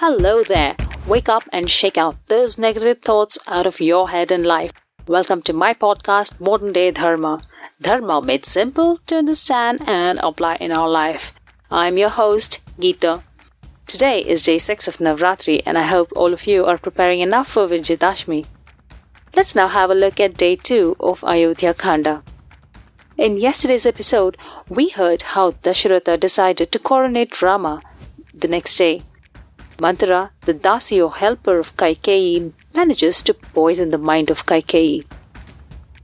Hello there. Wake up and shake out those negative thoughts out of your head and life. Welcome to my podcast, Modern Day Dharma. Dharma made simple to understand and apply in our life. I'm your host, Geeta. Today is day 6 of Navratri, and I hope all of you are preparing enough for Vijayadashmi. Let's now have a look at day 2 of Ayodhya Khanda. In yesterday's episode, we heard how Dasharatha decided to coronate Rama the next day. Manthara, the Dasi or helper of Kaikeyi, manages to poison the mind of Kaikeyi.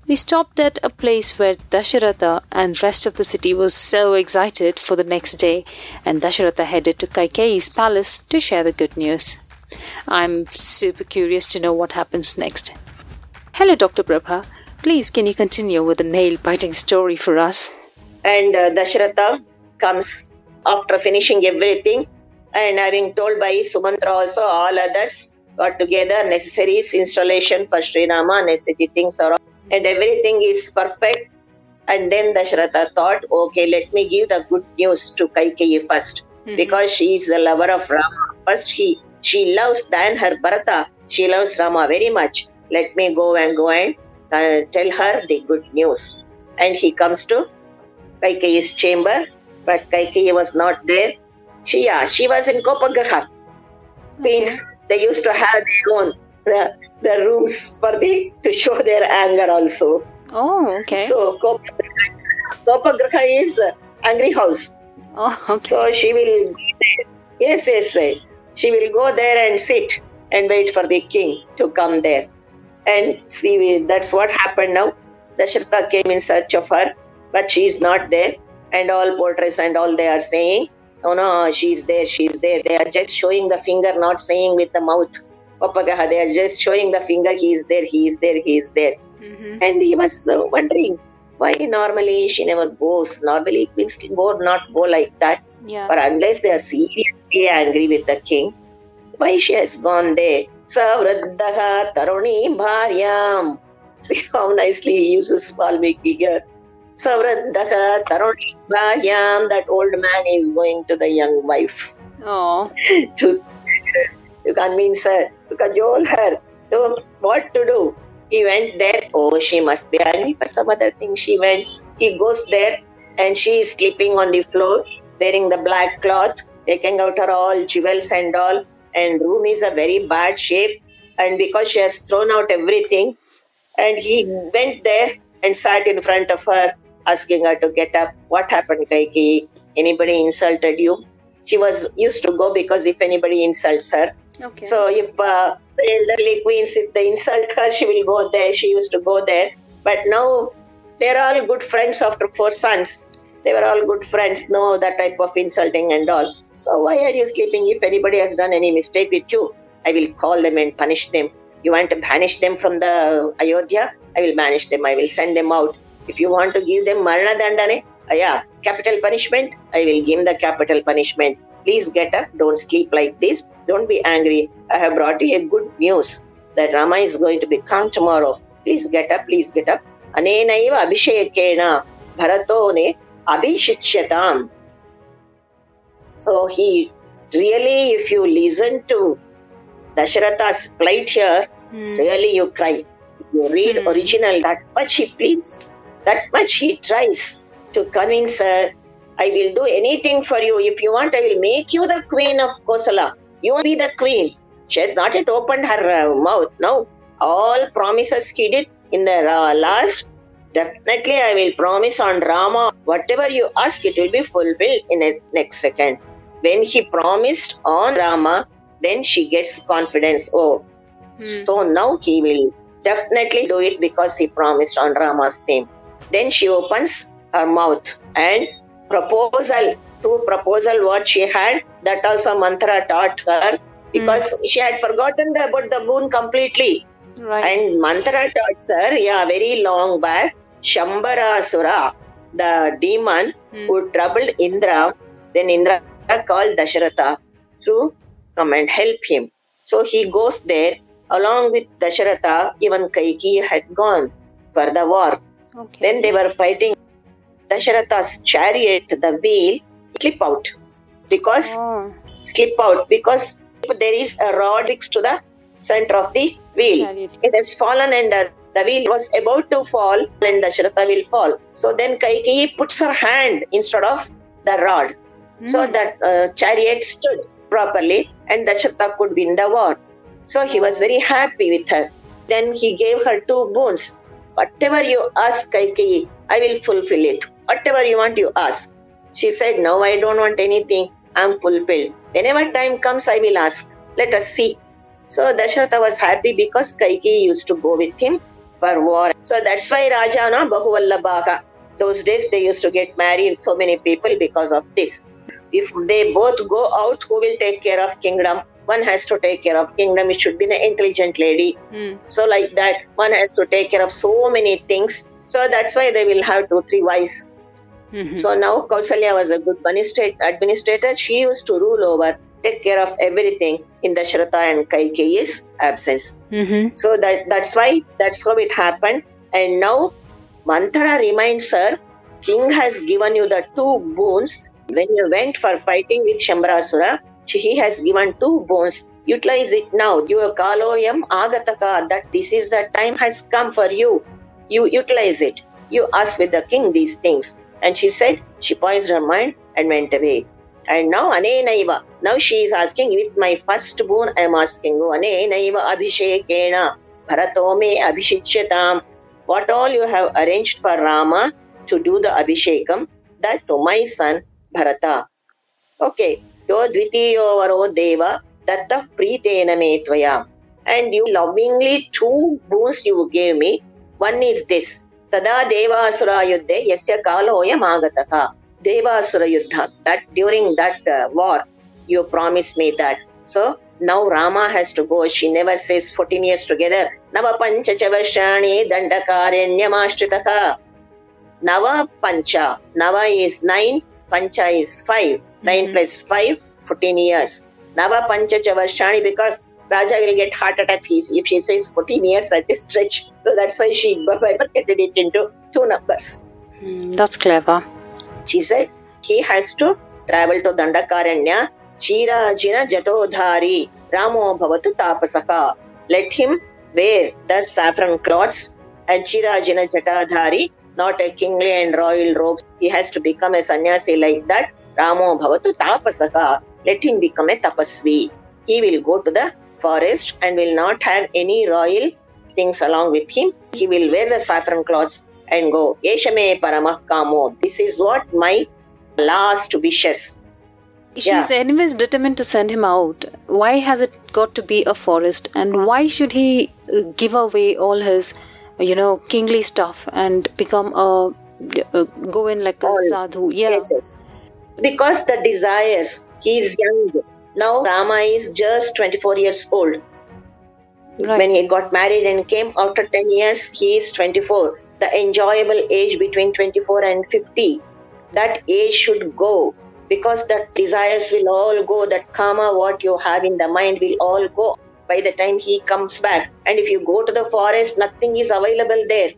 We stopped at a place where Dasharatha and rest of the city was so excited for the next day, and Dasharatha headed to Kaikeyi's palace to share the good news. I'm super curious to know what happens next. Hello, Dr. Prabha. Please, can you continue with the nail biting story for us? And uh, Dasharatha comes after finishing everything and having told by Sumantra also, all others got together, necessaries, installation for Sri Rama, necessity things are all, and everything is perfect. And then Dasharatha thought, okay, let me give the good news to Kaikeyi 1st Mhm. because she is the lover of Rama. First, she, she loves than her Bharata, she loves Rama very much. Let me go and go and uh, tell her the good news. And he comes to Kaikeyi's chamber, but Kaikeyi was not there. She, yeah, she was in Kopagraha. Means they used to have their own the, the rooms for the to show their anger also. Oh, okay. So Kopagraha, Kopagraha is angry house. oh, okay. So she will. Yes, yes, yes. She will go there and sit and wait for the king to come there. And see, that's what happened now. Dasharatha came in search of her, but she is not there. And all portraits and all they are saying, oh no, she's there, she's there. They are just showing the finger, not saying with the mouth. They are just showing the finger, he is there, he is there, he is there. Mhm. And he was uh, wondering why normally she never goes. Normally queens would not go like that. Yeah. But unless they are seriously angry with the king, why she has gone there? Savraddaha taruni bharyam. See how nicely he uses Valmiki here. Savraddaha taruni bharyam. That old man is going to the young wife Oh. to, to convince her, to cajole her, to what to do. He went there. Oh, she must be angry for some other thing. She went. He goes there and she is sleeping on the floor, wearing the black cloth, taking out her all jewels and all. And room is a very bad shape. And because she has thrown out everything, and he went there and sat in front of her, asking her to get up. What happened, Kaiki? Anybody insulted you? She was used to go because if anybody insults her, Okay. so if uh, the elderly queens, if they insult her, she will go there. She used to go there. But now they're all good friends after four sons. They were all good friends. No, that type of insulting and all. So why are you sleeping? If anybody has done any mistake with you, I will call them and punish them. You want to banish them from the Ayodhya? I will banish them. I will send them out. If you want to give them Marana Dandane, uh, yeah, capital punishment, I will give the capital punishment. Please get up. Don't sleep like this. Don't be angry. I have brought you a good news that Rama is going to be crowned tomorrow. Please get up. Please get up. Anenaiva abhishekena bharatone abhishicyatam. So he really, if you listen to Dasharatha's plight here, Hmm. really you cry. If you read Hmm. original, that much he pleads, that much he tries to convince her, I will do anything for you. If you want, I will make you the queen of Kosala. You will be the queen. She has not yet opened her uh, mouth. No, all promises he did in the uh, last. Definitely, I will promise on Rama, whatever you ask, it will be fulfilled in a next second. When he promised on Rama, then she gets confidence. Oh, Hmm. so now he will definitely do it because he promised on Rama's name. Then she opens her mouth and proposal to proposal what she had that also Manthara taught her because she had forgotten the, about the moon completely Right. and Manthara taught her yeah very long back Shambhara Shambarasura the demon Hmm. who troubled Indra then Indra called Dasharatha to come and help him so he goes there along with Dasharatha even Kaiki had gone for the war okay. when they were fighting Dasharatha's chariot, the wheel slip out because Oh. slip out because there is a rod fixed to the center of the wheel. Chariot. It has fallen and uh, the wheel was about to fall and Dasharatha will fall. So then Kaikeyi puts her hand instead of the rod. So that uh, chariot stood properly and Dasharatha could win the war. So he was very happy with her. Then he gave her two boons. Whatever you ask, Kaikeyi, I will fulfill it. Whatever you want, you ask. She said, No, I don't want anything. I'm fulfilled. Whenever time comes, I will ask. Let us see. So Dasharatha was happy because Kaikeyi used to go with him for war. So that's why Rajana Bahuvallabhaga. Those days they used to get married so many people because of this. If they both go out, who will take care of kingdom? One has to take care of kingdom. It should be the intelligent lady. Hmm. So like that, one has to take care of so many things. So that's why they will have two, three wives. Mhm. So now Kausalya was a good administrator. She used to rule over, take care of everything in the Dasharatha and Kaikeyi's absence. Mhm. So that that's why that's how it happened. And now Manthara reminds her, King has given you the two boons. When you went for fighting with Shambarasura, he has given two bones. Utilize it now. you Your kaloyam agataka. That this is the time has come for you. You utilize it. You ask with the king these things. And she said, she poised her mind and went away. And now anenaiva. Now she is asking with my first boon I am asking you. Anenaiva abhishekena bharato me abhishicyatam. What all you have arranged for Rama to do the abhishekam, that to my son Bharata. Okay. यो द्वितीयो वरो देव, दत्त प्रीतेन मे त्वया। And you lovingly two boons you gave me one is this तदा देवासुरा युद्धे यस्य कालोयम आगतः देवासुर युद्ध that during that war you promise me that so now Rama has to go she never says 14 years together नव पंच च वर्षाणि दंडकारण्यमाश्रितः नव पंच नव is 9 punch is 5 9 Mhm. plus 5, 14 years. Nava pancha chavarshani because Raja will get heart attack if if she says 14 years at a stretch. So that's why she bifurcated it into two numbers. Hmm, That's clever. She said he has to travel to Dandakaranya, Chirajina Jatodhari, Ramo Bhavatu Tapasaka. Let him wear the saffron cloths and Chira Chirajina Jatadhari, not a kingly and royal robes. He has to become a sannyasi like that. Ramo Bhavatu Tapasaka. Let him become a tapasvi. He will go to the forest and will not have any royal things along with him. He will wear the saffron cloths and go, Yeshame Paramah Kamo. This is what my last wishes. She's Yeah. anyways determined to send him out. Why has it got to be a forest? And why should he uh, give away all his, you know, kingly stuff and become a, uh, go in like a All. sadhu? Yeah. Yes, yes. Because the desires, he is young. Now Rama is just 24 years old. Right. When he got married and came after 10 years, he is 24. The enjoyable age between 24 and 50. That age should go because the desires will all go. That karma, what you have in the mind, will all go by the time he comes back. And if you go to the forest, nothing is available there.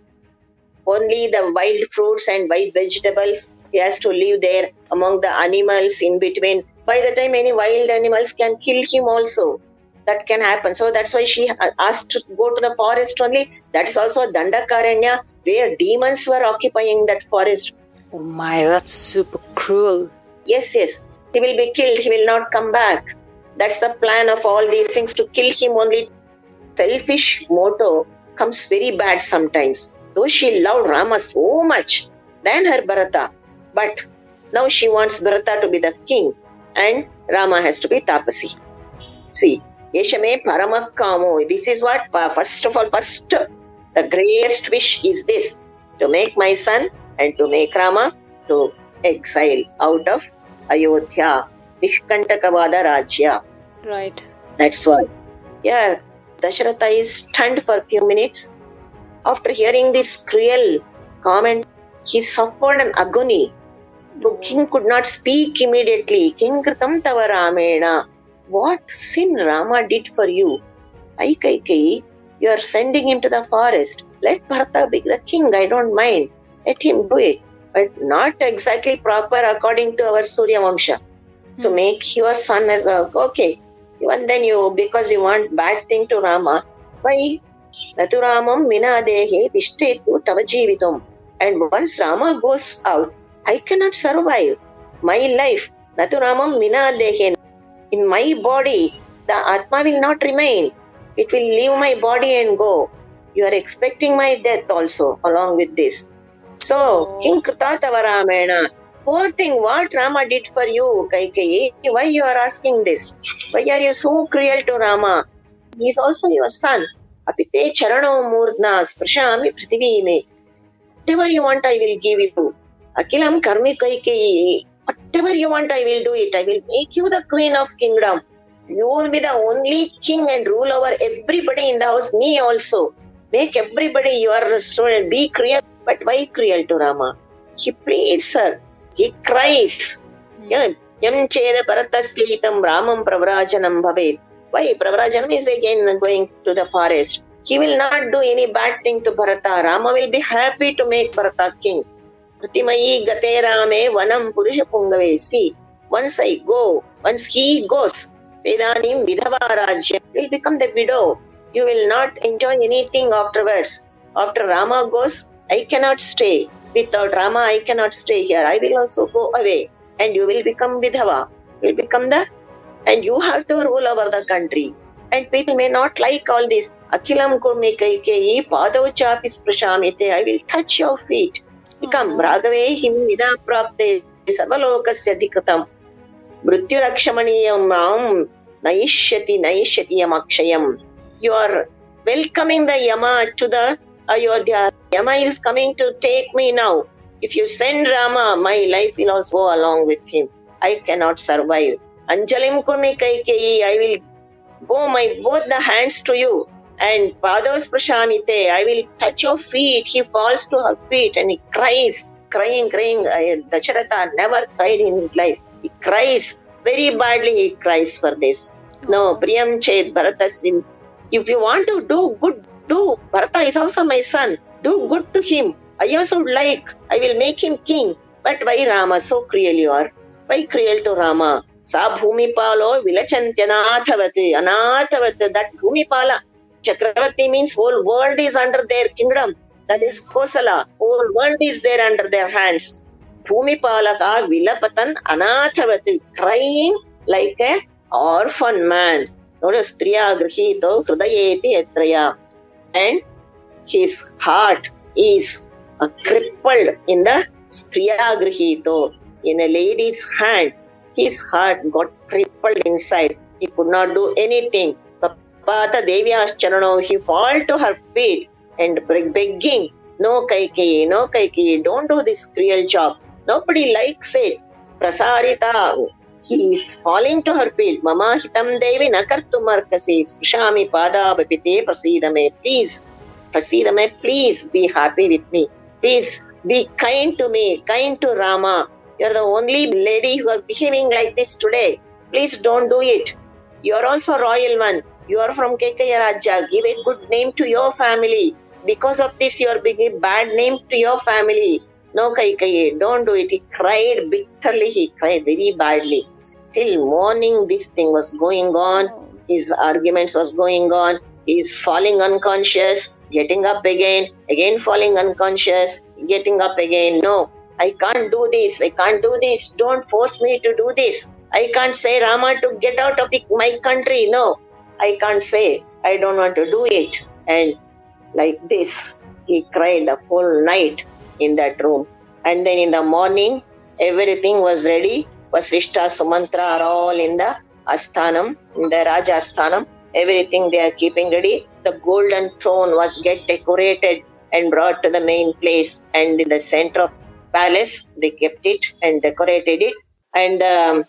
Only the wild fruits and wild vegetables. He has to live there among the animals in between. By the time any wild animals can kill him also that can happen. So that's why she asked to go to the forest only. That is also Dandakaranya, where demons were occupying that forest. Oh my, that's super cruel. Yes, yes, he will be killed. He will not come back. That's the plan of all these things to kill him only. Selfish motto comes very bad sometimes. Though she loved Rama so much than her Bharata, but now she wants Bharata to be the king and Rama has to be Tapasi. See, Yeshame Paramakamo. This is what, uh, first of all, first, the greatest wish is this to make my son and to make Rama to exile out of Ayodhya, Nishkantakavada Rajya. Right. That's why. Yeah, Dasharatha is stunned for a few minutes. After hearing this cruel comment, he suffered an agony. The king could not speak immediately. King Kritam Tava Ramena. What sin Rama did for you? Ai Kaikeyi, you are sending him to the forest. Let Bharata be the king, I don't mind. Let him do it. But not exactly proper according to our Surya Vamsha. To Hmm. make your son as a okay. Even then, you because you want bad thing to Rama, why? Naturamam minadehe tishthetu tava jivitum. And once Rama goes out, I cannot survive my life. Naturamam minadehe. In my body, the Atma will not remain. It will leave my body and go. You are expecting my death also along with this. So, King Krutatavaramaena, poor thing, what Rama did for you, Kaikeyi? Why you are asking this? Why are you so cruel to Rama? He is also your son. Apite charano murdna sprashami prithivime. Whatever you want, I will give you. Akilam karmi Kaikeyi. Whatever you want, I will do it. I will make you the queen of kingdom. You will be the only king and rule over everybody in the house, me also. Make everybody your student. Be cruel. But why cruel to Rama? He pleads her. He cries. Hmm. Yam cheda parataslitam ramam pravrajanam bhavet. Why? Pravrajanam is again going to the forest. He will not do any bad thing to Bharata. Rama will be happy to make Bharata king. कृतिमयी गते रामे वनम पुरुष पुंगवेसी once ऐ गो once ही गोस इदानीं विधवा राज्य। Will become the widow you will not enjoy anything afterwards after Rama goes I can not stay without Rama I can not stay here I will also go away and you will become विधवा will become the and you have to rule over the country and people may not like all this. Akilam kurme kai ke ye chaapis prashamite i will touch your feet. Come, Ragave him vida prapte sarvalokasya dikritam. Mrityurakshamaniyam ram naishyati naishyati yamakshayam. You are welcoming the Yama to the Ayodhya. Yama is coming to take me now. If you send Rama, my life will also go along with him. I cannot survive. Anjalim kurmi kaikeyi, I will go my both the hands to you. And Padavas Prashamite, I will touch your feet. He falls to her feet and he cries, crying, crying. Dasharatha never cried in his life. He cries very badly. He cries for this. No, Priyam Chet Bharatasin. If you want to do good, do. Bharata is also my son. Do good to him. I also like. I will make him king. But why Rama? So cruel you are. Why cruel to Rama? Sa Bhumipalo Vilachantyanathavathi. Anathavat. That Bhumipala. Chakravarti means whole world is under their kingdom. That is Kosala. Whole world is there under their hands. Bhumipalaka Vilapatan Anathavat. Crying like a orphan man. Notice Etraya. And his heart is crippled in the Striya Grihito. In a lady's hand, his heart got crippled inside. He could not do anything. Pata Devya's charano, he fall to her feet and begging, No Kaikeyi, no Kaikeyi, don't do this cruel job. Nobody likes it. Prasarita, he is falling to her feet. Mama hitam devi nakartumarkasi. Sprishami pada vipite prasidame. Please, prasidame, please be happy with me. Please be kind to me, kind to Rama. You are the only lady who are behaving like this today. Please don't do it. You are also royal one. You are from Kekaya Raja. Give a good name to your family. Because of this, you are giving bad name to your family. No, Kaikeyi, don't do it. He cried bitterly. He cried very badly. Till morning, this thing was going on. His arguments was going on. He is falling unconscious, getting up again, again falling unconscious, getting up again. No, I can't do this. I can't do this. Don't force me to do this. I can't say Rama to get out of the, my country. No, I can't say. I don't want to do it. And like this, he cried the whole night in that room. And then in the morning, everything was ready. Vasishta, Sumantra are all in the Asthanam, in the Raja Asthanam. Everything they are keeping ready. The golden throne was get decorated and brought to the main place. And in the center of palace, they kept it and decorated it. And um,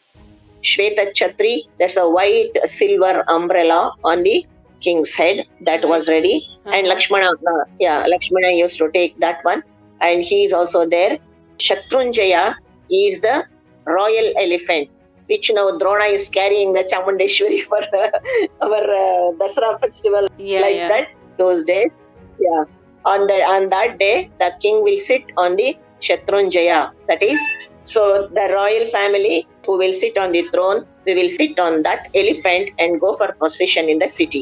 Shweta Chhatri, that's a white silver umbrella on the king's head that was ready. And Lakshmana, uh, yeah, Lakshmana used to take that one. And he is also there. Shatrunjaya is the royal elephant, which now Drona is carrying the Chamundeshwari for uh, our uh, Dasara festival. Yeah, like yeah. that, those days. Yeah. On the on that day, the king will sit on the Shatrunjaya. That is, so the royal family who will sit on the throne we will sit on that elephant and go for procession in the city.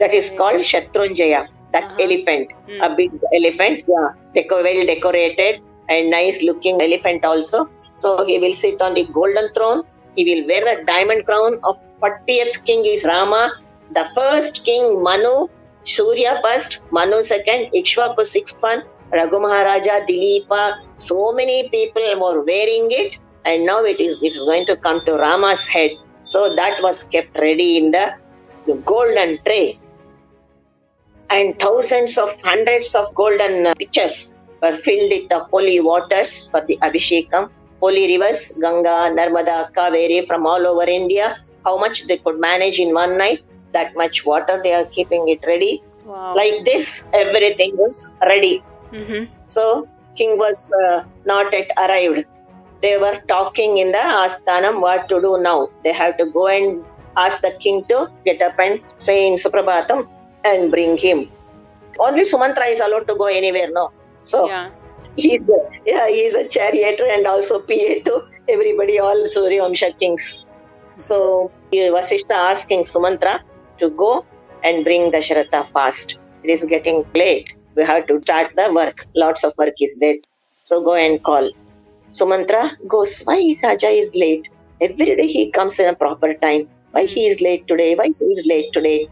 That is called Shatrunjaya, that Uh-huh. elephant. Mm. A big elephant, yeah, deco- well decorated and nice looking elephant also. So he will sit on the golden throne. He will wear the diamond crown of 40th king is Rama. The first king Manu, Surya first, Manu second, Ikshvaku sixth one, Raghu Maharaja, Dilipa. So many people were wearing it, and now it is it is going to come to Rama's head. So that was kept ready in the, the golden tray and thousands of hundreds of golden uh, pitchers were filled with the holy waters for the Abhishekam. Holy rivers, Ganga, Narmada, Kaveri from all over India. How much they could manage in one night, that much water they are keeping it ready. Wow. Like this, everything was ready. Mm-hmm. So, king was uh, not yet arrived. They were talking in the Asthanam what to do now. They have to go and ask the king to get up and say in Suprabhatam and bring him. Only Sumantra is allowed to go anywhere now. So Yeah. he's the yeah he's a charioteer and also PA to everybody, all Suryavamsha kings. So Vasishta asking Sumantra to go and bring the Dasharatha fast. It is getting late. We have to start the work. Lots of work is there. So go and call. Sumantra goes, Why Raja is late? Every day he comes in a proper time. Why he is late today? Why he is late today?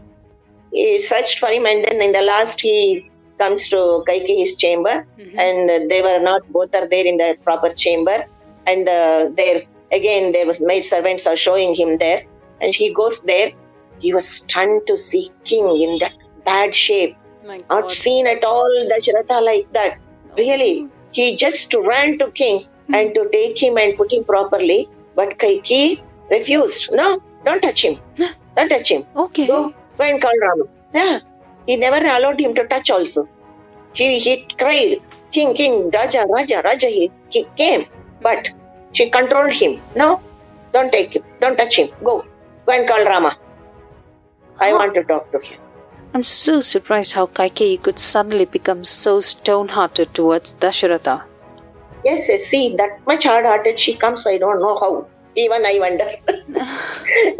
He searched for him and then in the last he comes to Kaikeyi's chamber Mhm. and they were not both are there in the proper chamber and uh, there again there was maid servants are showing him there and he goes there he was stunned to see king in that bad shape not seen at all Dasharatha like that really he just ran to king hmm. and to take him and put him properly but Kaikeyi refused no don't touch him don't touch him Okay. Go, go and call Rama. Yeah. He never allowed him to touch also. He, he cried, King, King, Raja, Raja, Raja. He, he came. But she controlled him. No, don't take him. Don't touch him. Go. Go and call Rama. I want to talk to him. I'm so surprised how Kaikeyi could suddenly become so stone-hearted towards Dasharatha. Yes, yes, see, that much hard hearted she comes. I don't know how. Even I wonder.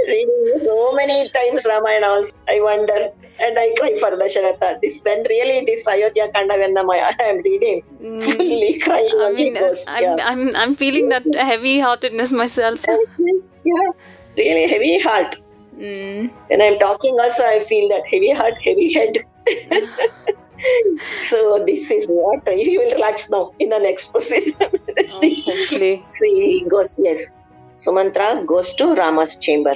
Reading so many times Ramayana, also, I wonder. And I cry for Dasharatha. This when really this Ayodhya Kanda when the, I am reading, mm. fully crying I mean, ghost. I'm, yeah. I'm, I'm feeling that heavy-heartedness myself. yeah, really heavy heart. Mm. When I'm talking, also I feel that heavy heart, heavy head. so this is what he will relax now in the next position. Oh. See, he goes, yes. Sumantra goes to Rama's chamber.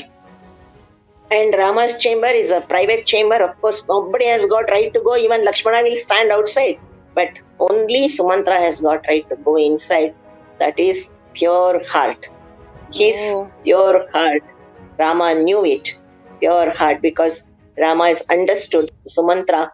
And Rama's chamber is a private chamber. Of course, nobody has got right to go. Even Lakshmana will stand outside. But only Sumantra has got right to go inside. That is pure heart. His Oh. pure heart. Rama knew it. Pure heart because Rama is understood. Sumantra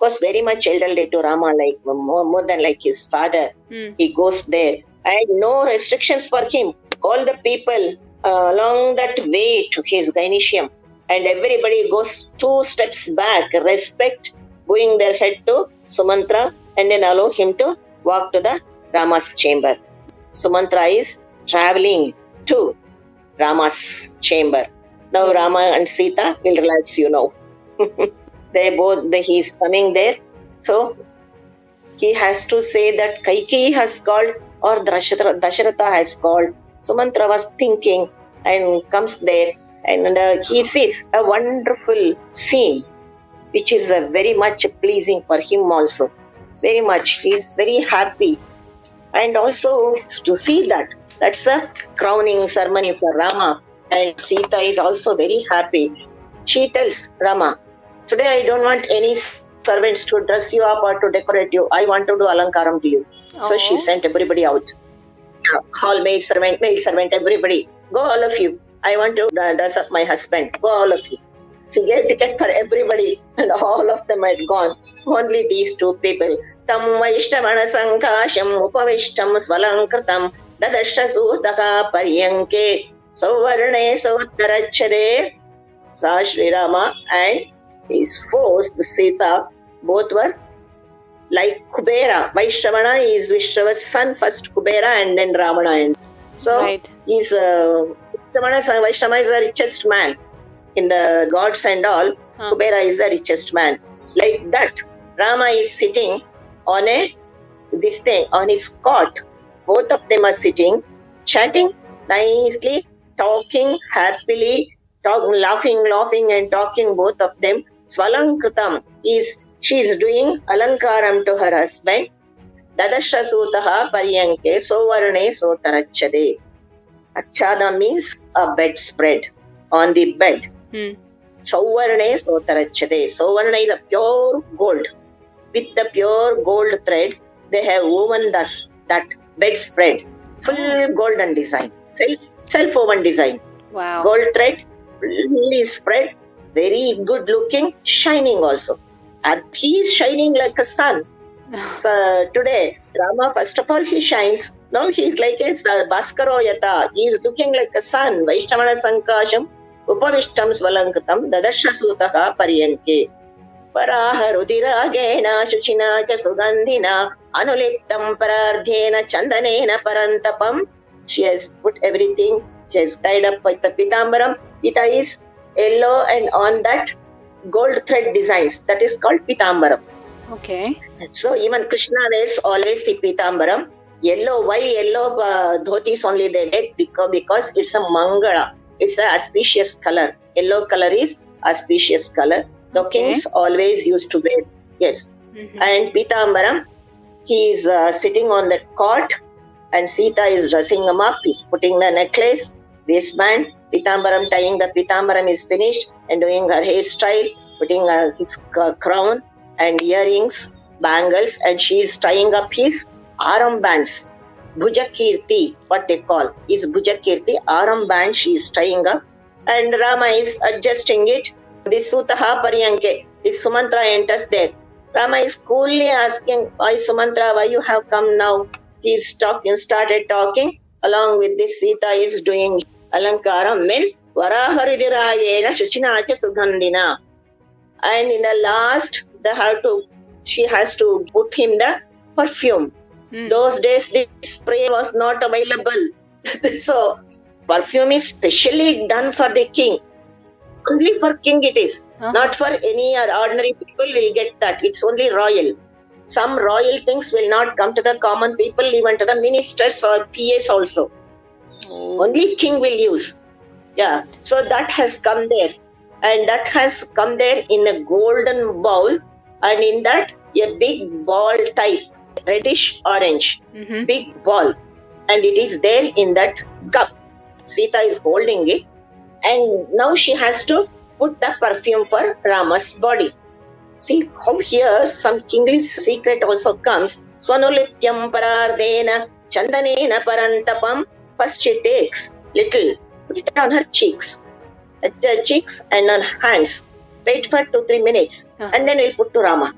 was very much elderly to Rama, like more, more than like his father Mm. he goes there and no restrictions for him all the people uh, along that way to his gynecium and everybody goes two steps back respect bowing their head to sumantra and then allow him to walk to the rama's chamber sumantra is traveling to rama's chamber now rama and sita will relax you know they both they, he's coming there so he has to say that Kaikeyi has called or Dasharatha has called. Sumantra was thinking and comes there and uh, he sees a wonderful scene which is uh, very much pleasing for him also. Very much. He is very happy. And also to see that, that's the crowning ceremony for Rama. And Sita is also very happy. She tells Rama, Today I don't want any servants to dress you up or to decorate you. I want to do alankaram to you. So she Oh. sent everybody out. Hall maid, servant, maid servant, everybody. Go all of you. I want to dress up my husband. Go all of you. She gave ticket for everybody and all of them had gone. Only these two people. Tam vaishtavana sankasham upavishtam svalankritam savattarachare Sa Sri Rama and his foes, the Sita, both were like Kubera. Vaishravana is Vishrava's son, first Kubera and then Ravana. And so Right. he's uh, Vaishnava, Vaishnava is the richest man in the gods and all. Huh. Kubera is the richest man. Like that, Rama is sitting on a this thing on his cot. Both of them are sitting, chatting nicely, talking happily, talk, laughing, laughing, and talking. Both of them. Svalankratam is she is doing alankaram to her husband. Dadashasutaha paryanke sovarne sotarachade. Achada means a bedspread on the bed. Hmm. Sauvarne sotarachade. Sauvarna is a pure gold. With the pure gold thread, they have woven thus that bedspread. Full golden design. Self self woven design. Wow. Gold thread, fully spread, very good looking, shining also. And he is shining like a sun. So today, Rama, first of all, he shines. Now he is like it's the Bhaskaro Yata. He is looking like a sun. Vaishnavana Sankasham, Upavishtam Svalankatam, Dadasha Sutaha Paryanke. Paraha Rudiragena, Shuchina cha Sugandhina, Anulittam Parardhena, Chandanena Parantapam. She has put everything. She has tied up with the Pitambaram. Pita is yellow and on that gold thread designs. That is called Pitambaram. Okay. So even Krishna wears always the pitambaram. Yellow, why yellow uh, dhotis only they wear? Because, it's a mangala. It's a auspicious color. Yellow color is auspicious color. The Okay. kings always used to wear. Yes. Mhm. And Pitambaram, he is uh, sitting on the cot and Sita is dressing him up. He's putting the necklace, waistband, Pitambaram tying the Pitambaram is finished and doing her hairstyle, putting uh, his c- crown and earrings, bangles, and she is tying up his aram bands. Bhujakirti, what they call, is Bhujakirti aram band she is tying up and Rama is adjusting it. This Sutaha Paryanke, this Sumantra enters there. Rama is coolly asking, Why Sumantra, why you have come now? He is talking, started talking. Along with this, Sita is doing Alankaram, men Varaharidhirayena Shuchinacha Sugandhina. And in the last, they have to, she has to put him the perfume. Hmm. Those days, this spray was not available. so, perfume is specially done for the king. Only for king it is, Uh-huh. not for any or ordinary people will get that. It's only royal. Some royal things will not come to the common people, even to the ministers or PAs also. Oh. Only king will use. Yeah, so that has come there, and that has come there in a golden bowl, and in that a big ball type, reddish orange, Mhm. big ball, and it is there in that cup. Sita is holding it, and now she has to put the perfume for Rama's body. See how here some kingly secret also comes. Swanulipyam parardena chandanena parantapam. First she takes little, put it on her cheeks, at the cheeks and on hands. Wait for two three minutes, Uh-huh. and then we'll put to Rama.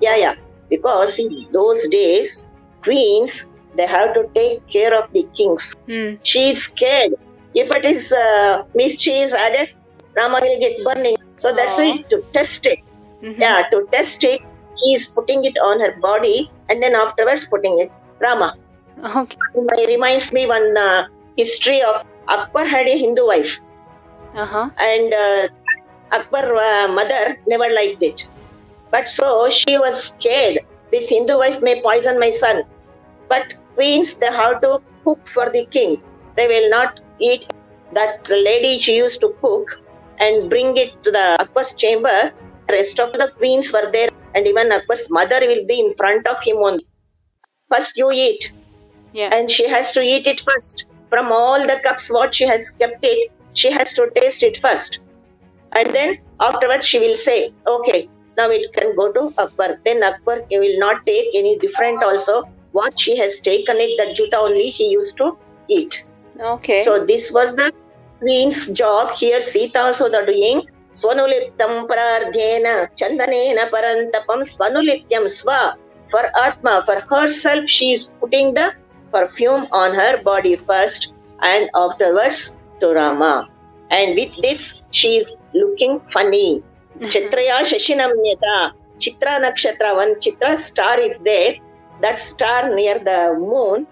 Yeah, yeah. Because in those days, queens they have to take care of the kings. Hmm. She is scared. If it is uh, is added, Rama will get burning. So that's why to test it. Mhm. Yeah, to test it, he is putting it on her body and then afterwards putting it. Rama. Okay. It reminds me one uh, history of Akbar had a Hindu wife Uh huh. and uh, Akbar uh, mother never liked it. But so she was scared. This Hindu wife may poison my son. But queens, they have to cook for the king. They will not eat. That the lady she used to cook and bring it to the Akbar's chamber. Rest of the queens were there, and even Akbar's mother will be in front of him only. First, you eat Yeah. and she has to eat it first. From all the cups, what she has kept it, she has to taste it first. And then afterwards, she will say, Okay, now it can go to Akbar. Then Akbar will not take any different also. What she has taken it, that juta only he used to eat. Okay. So this was the queen's job. Here Sita also the doing. Swanulittam prardhena chandanena parantapam swanulityam swa. For Atma, for herself, she is putting the perfume on her body first and afterwards to Rama. And with this, she is looking funny. Chitraya Shashinamyata. Chitra Nakshatra, one Chitra star is there. That star near the moon,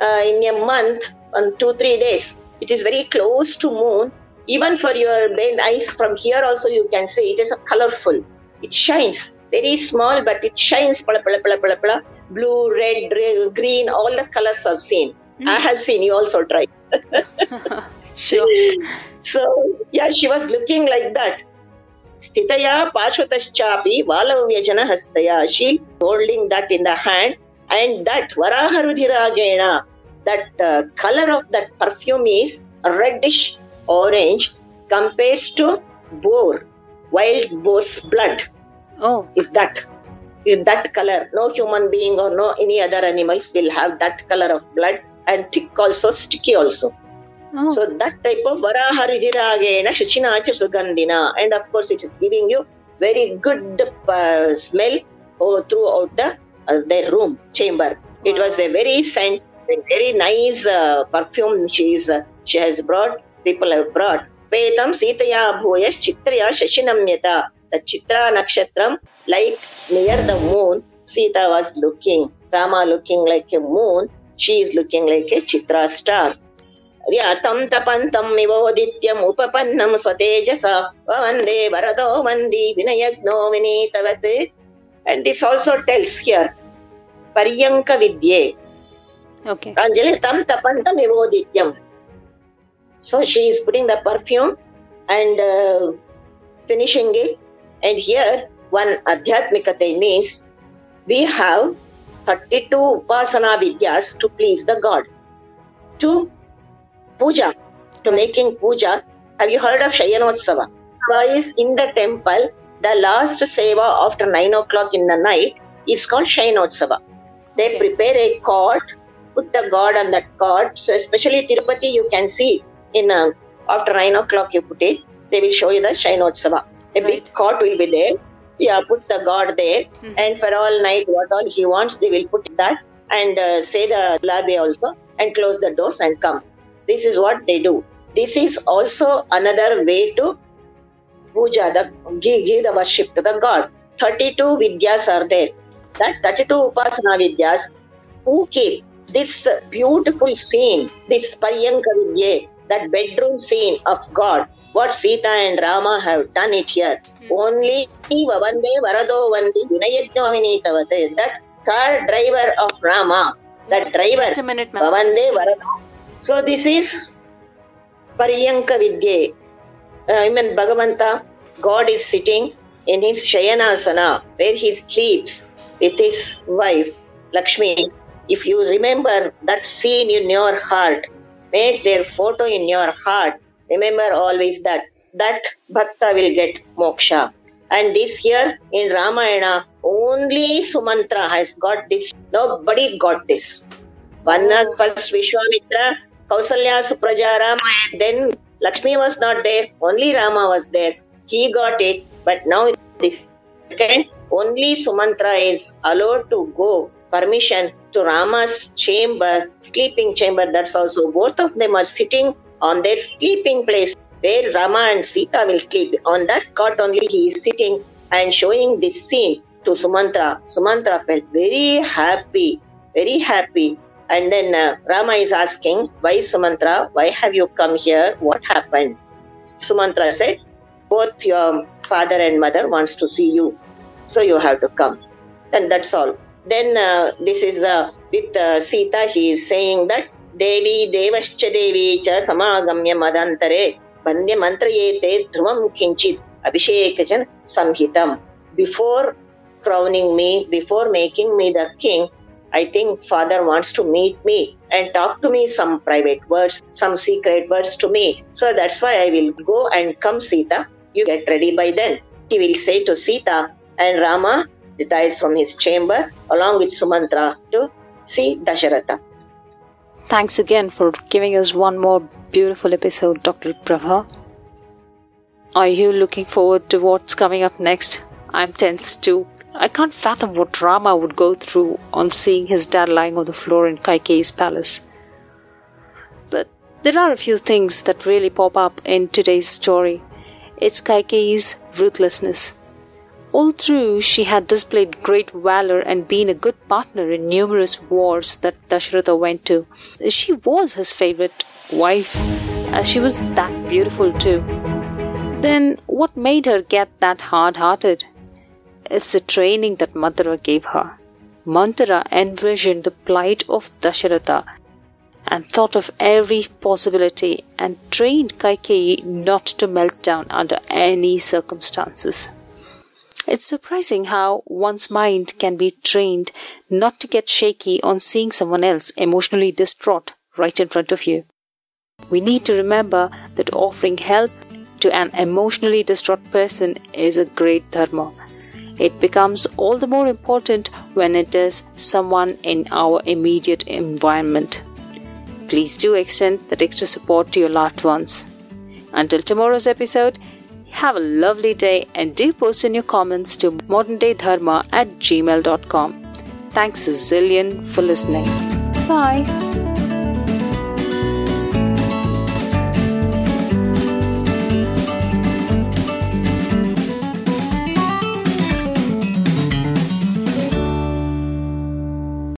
uh, in a month, on two, three days, It is very close to moon. Even for your brain eyes from here also you can see it is a colorful. It shines very small, but it shines. Pala, pala, pala, pala, pala. Blue, red, red, green, all the colors are seen. Mm. I have seen. You also try. sure. So yeah, she was looking like that. Stitaya Pashvataschapi Valavyajana Hastaya. She holding that in the hand and that Varaharudhiragena, that uh, color of that perfume is reddish orange compares to boar, wild boar's blood. Oh. Is that is that color. No human being or no any other animals will have that color of blood and tick also, sticky also. Oh. So that type of Varaharijiragena Shuchinacha Sugandhina. And of course it is giving you very good uh, smell oh, throughout the uh, their room, chamber. It was a very scent, very nice uh, perfume she, is, uh, she has brought, people have brought. Petam Sitaya Bhuyash Chitraya Shashinamyata. The Chitra Nakshatram, like near the moon, Sita was looking. Rama looking like a moon, she is looking like a Chitra star. तं तपन्तम् इवोदित्यम् उपपन्नं स्वतेजसा वन्दे वरदो वन्दी विनयज्ञो विनीतवत् and this also tells here Paryanka Vidye. Okay. Anjali Tam Tapantam Evodityam. So she is putting the perfume and uh, finishing it. And here one Adhyatmikate means we have 32 Upasana Vidyas to please the God. To puja, to making puja. Have you heard of Shayanotsava? Is in the temple the last seva after 9 o'clock in the night is called Shainotsava. They prepare a cot, put the god on that cot. So, especially Tirupati, you can see in uh, after 9 o'clock you put it, they will show you the Shainotsava. A right. big cot will be there. Yeah, put the god there, mm-hmm. and for all night, what all he wants, they will put that and uh, say the larvae also and close the doors and come. This is what they do. This is also another way to puja, the, give, give the worship to the god. 32 vidyas are there. That 32 upasana vidyas who keep this beautiful scene, this Paryankavidya, that bedroom scene of God, what Sita and Rama have done it here. Hmm. Only Vavande Varado Vandi Vinayajnavinitavate, that car driver of Rama, that driver, Just a minute, Vavande Varado. So this is Paryanka Vidya. I mean, Bhagavanta, God is sitting in his Shayanasana where he sleeps with his wife Lakshmi. If you remember that scene in your heart, make their photo in your heart. Remember always that that bhakta will get moksha. And this year in Ramayana, only Sumantra has got this. Nobody got this. One oh. was first Vishwamitra, Kausalya, Supraja, then Lakshmi was not there, only Rama was there. He got it, but now this second, only Sumantra is allowed to go permission to Rama's chamber, sleeping chamber. That's also both of them are sitting on their sleeping place where Rama and Sita will sleep. On that cot only he is sitting and showing this scene to Sumantra. Sumantra felt very happy, very happy. And then uh, Rama is asking, Why Sumantra? Why have you come here? What happened? Sumantra said, Both your father and mother wants to see you. So you have to come. And that's all. Then uh, this is uh, with uh, Sita, he is saying that Devi Devascha Devi cha samagamya madantare bandya mantrayete dhruvam kinchit abhishekajan samhitam. Before crowning me, before making me the king, I think Father wants to meet me and talk to me some private words, some secret words to me. So that's why I will go and come, Sita. You get ready by then. He will say to Sita, and Rama retires from his chamber along with Sumantra to see Dasharatha. Thanks again for giving us one more beautiful episode, Dr. Prabha. Are you looking forward to what's coming up next? I'm tense too. I can't fathom what Rama would go through on seeing his dad lying on the floor in Kaikeyi's palace. But there are a few things that really pop up in today's story. It's Kaikeyi's ruthlessness. All through, she had displayed great valor and been a good partner in numerous wars that Dasharatha went to. She was his favorite wife. as she was that beautiful too. Then what made her get that hard hearted? It's the training that Manthara gave her. Manthara envisioned the plight of Dasharatha and thought of every possibility and trained Kaikeyi not to melt down under any circumstances. It's surprising how one's mind can be trained not to get shaky on seeing someone else emotionally distraught right in front of you. We need to remember that offering help to an emotionally distraught person is a great dharma. It becomes all the more important when it is someone in our immediate environment. Please do extend that extra support to your loved ones. Until tomorrow's episode, have a lovely day and do post in your comments to moderndaydharma at gmail.com. Thanks a zillion for listening. Bye.